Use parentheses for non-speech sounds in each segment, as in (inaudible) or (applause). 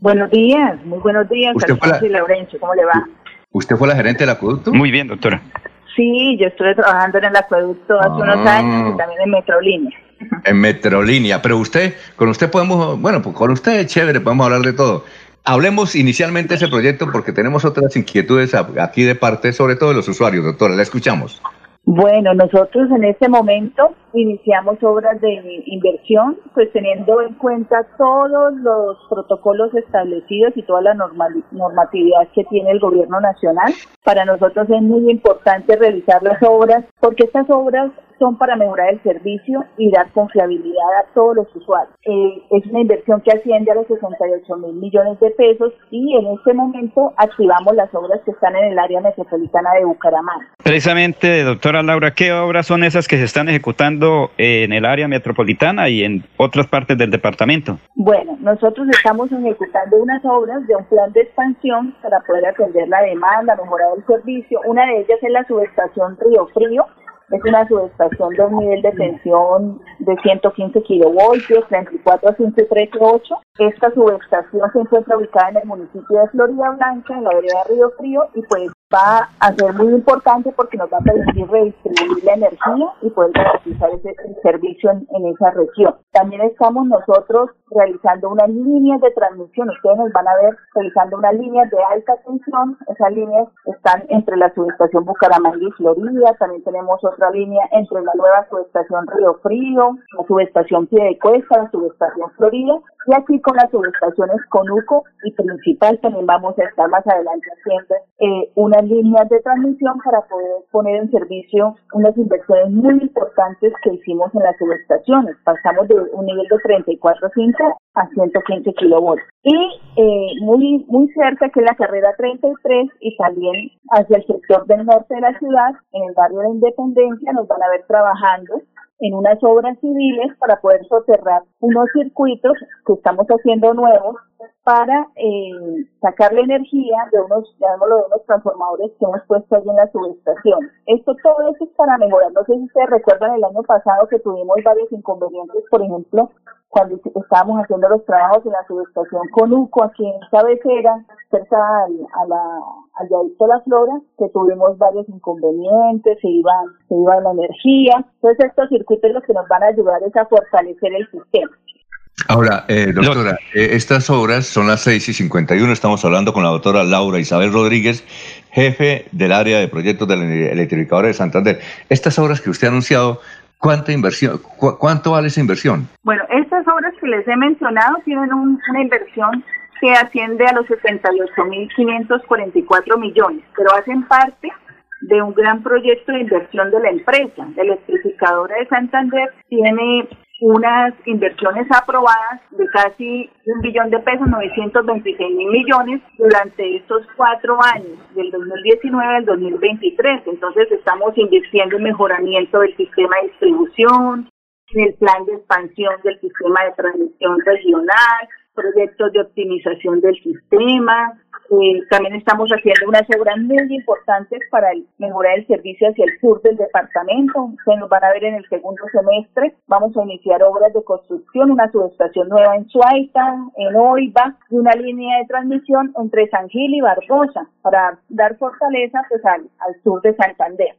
Buenos días, muy buenos días, ¿Usted fue la- Laurencio, ¿cómo le va? ¿Usted fue la gerente del acueducto? Muy bien, doctora. Sí, yo estuve trabajando en el acueducto hace unos Ah. años y también en Metrolínea. (laughs) En Metrolínea. Pero usted, con usted podemos, bueno, pues con usted chévere, podemos hablar de todo. Hablemos inicialmente de ese proyecto porque tenemos otras inquietudes aquí de parte, sobre todo de los usuarios, doctora. La escuchamos. Bueno, nosotros en este momento iniciamos obras de inversión, pues teniendo en cuenta todos los protocolos establecidos y toda la normal- normatividad que tiene el gobierno nacional. Para nosotros es muy importante realizar las obras porque estas obras son para mejorar el servicio y dar confiabilidad a todos los usuarios. Eh, es una inversión que asciende a los 68 mil millones de pesos y en este momento activamos las obras que están en el área metropolitana de Bucaramanga. Precisamente, doctora Laura, ¿qué obras son esas que se están ejecutando en el área metropolitana y en otras partes del departamento? Bueno, nosotros estamos ejecutando unas obras de un plan de expansión para poder atender la demanda, mejorar el servicio. Una de ellas es la subestación Río Frío. Es una subestación de un nivel de tensión de 115 kilovoltios, 34.538. Esta subestación se encuentra ubicada en el municipio de Florida Blanca, en la vereda Río Frío, y pues va a ser muy importante porque nos va a permitir redistribuir la energía y poder garantizar ese servicio en, esa región. También estamos nosotros realizando unas líneas de transmisión. Ustedes nos van a ver realizando unas líneas de alta tensión. Esas líneas están entre la subestación Bucaramanga y Florida. También tenemos otra línea entre la nueva subestación Río Frío, la subestación Piedecuesta, la subestación Florida. Y aquí con las subestaciones Conuco y Principal también vamos a estar más adelante haciendo eh, unas líneas de transmisión para poder poner en servicio unas inversiones muy importantes que hicimos en las subestaciones. Pasamos de un nivel de 34.5 a 115 kilovoltios. Y eh, muy, muy cerca, que es la carrera 33, y también hacia el sector del norte de la ciudad, en el barrio de Independencia, nos van a ver trabajando en unas obras civiles para poder soterrar unos circuitos que estamos haciendo nuevos para eh, sacar la energía de unos, llamémoslo, de unos transformadores que hemos puesto allí en la subestación. Esto, todo eso es para mejorar. No sé si ustedes recuerdan el año pasado que tuvimos varios inconvenientes, por ejemplo, cuando estábamos haciendo los trabajos en la subestación Conuco, aquí en Cabecera, cerca al, a la, al viaducto la Flora, que tuvimos varios inconvenientes, se iba, se iba la energía. Entonces estos circuitos lo que nos van a ayudar es a fortalecer el sistema. Ahora, eh, doctora, eh, estas obras son las 6 y 51. Estamos hablando con la doctora Laura Isabel Rodríguez, jefe del área de proyectos de la electrificadora de Santander. Estas obras que usted ha anunciado, ¿cuánta inversión, cu- ¿cuánto vale esa inversión? Bueno, estas obras que les he mencionado tienen un- una inversión que asciende a los 78.544 millones, pero hacen parte de un gran proyecto de inversión de la empresa. La electrificadora de Santander tiene unas inversiones aprobadas de casi un billón de pesos, 926 mil millones, durante estos cuatro años, del 2019 al 2023. Entonces estamos invirtiendo en mejoramiento del sistema de distribución, en el plan de expansión del sistema de transmisión regional, proyectos de optimización del sistema. Eh, también estamos haciendo unas obras muy importantes para el- mejorar el servicio hacia el sur del departamento. Se nos van a ver en el segundo semestre. Vamos a iniciar obras de construcción, una subestación nueva en Suaita, en Oiva, y una línea de transmisión entre San Gil y Barbosa para dar fortaleza pues, al, sur de Santander.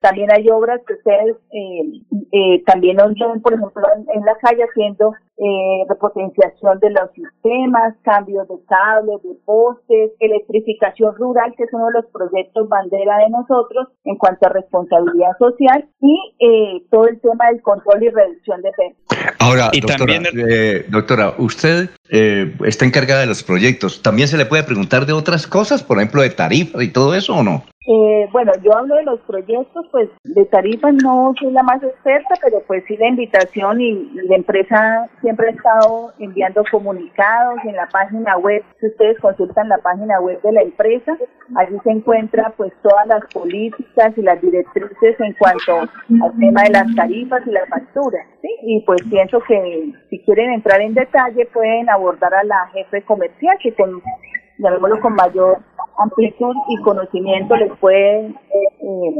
También hay obras que ustedes eh, eh, también nos ven, por ejemplo, en, en la calle haciendo eh, repotenciación de los sistemas, cambios de cables, de postes, electrificación rural, que es uno de los proyectos bandera de nosotros en cuanto a responsabilidad social y eh, todo el tema del control y reducción de pérdidas. Ahora, Y doctora, también el- eh, doctora, usted eh, está encargada de los proyectos. ¿También se le puede preguntar de otras cosas, por ejemplo, de tarifas y todo eso o no? Eh, bueno, yo hablo de los proyectos, pues de tarifas no soy la más experta, pero pues sí la invitación y la empresa siempre ha estado enviando comunicados en la página web. Si ustedes consultan la página web de la empresa, allí se encuentra pues todas las políticas y las directrices en cuanto al tema de las tarifas y las facturas. Y pues pienso que si quieren entrar en detalle pueden abordar a la jefe comercial que con llamémoslo con mayor amplitud y conocimiento les puede eh, eh,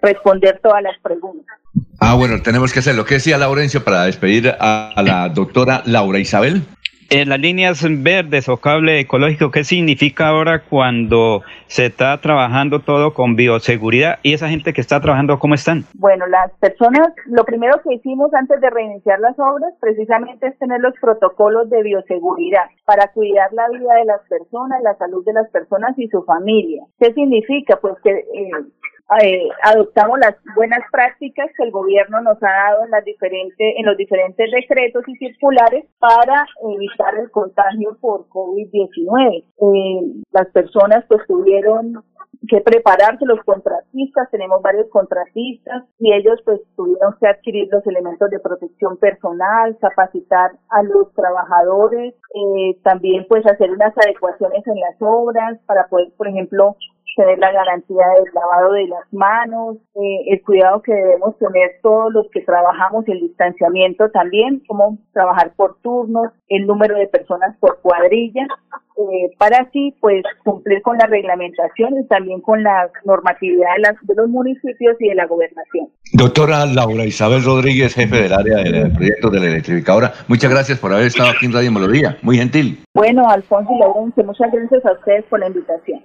responder todas las preguntas. Ah, bueno, tenemos que hacer lo que decía Laurencio para despedir a, a la doctora Laura Isabel. En las líneas verdes o cable ecológico, ¿qué significa ahora cuando se está trabajando todo con bioseguridad? ¿Y esa gente que está trabajando, cómo están? Bueno, las personas, lo primero que hicimos antes de reiniciar las obras precisamente es tener los protocolos de bioseguridad para cuidar la vida de las personas, la salud de las personas y su familia. ¿Qué significa? Pues que eh, eh, adoptamos las buenas prácticas que el gobierno nos ha dado en las diferentes en los diferentes decretos y circulares para evitar el contagio por COVID-19. Eh, las personas pues tuvieron que prepararse los contratistas, tenemos varios contratistas y ellos pues tuvieron que adquirir los elementos de protección personal, capacitar a los trabajadores, eh, también pues hacer unas adecuaciones en las obras para poder, por ejemplo, tener la garantía del lavado de las manos, eh, el cuidado que debemos tener todos los que trabajamos, el distanciamiento también, cómo trabajar por turnos, el número de personas por cuadrilla, eh, para así pues cumplir con la reglamentación y también con la normatividad de, las, de los municipios y de la gobernación. Doctora Laura Isabel Rodríguez, jefe del área del proyecto de la electrificadora, muchas gracias por haber estado aquí en Radio Melodía, muy gentil. Bueno, Alfonso y Laura, muchas gracias a ustedes por la invitación.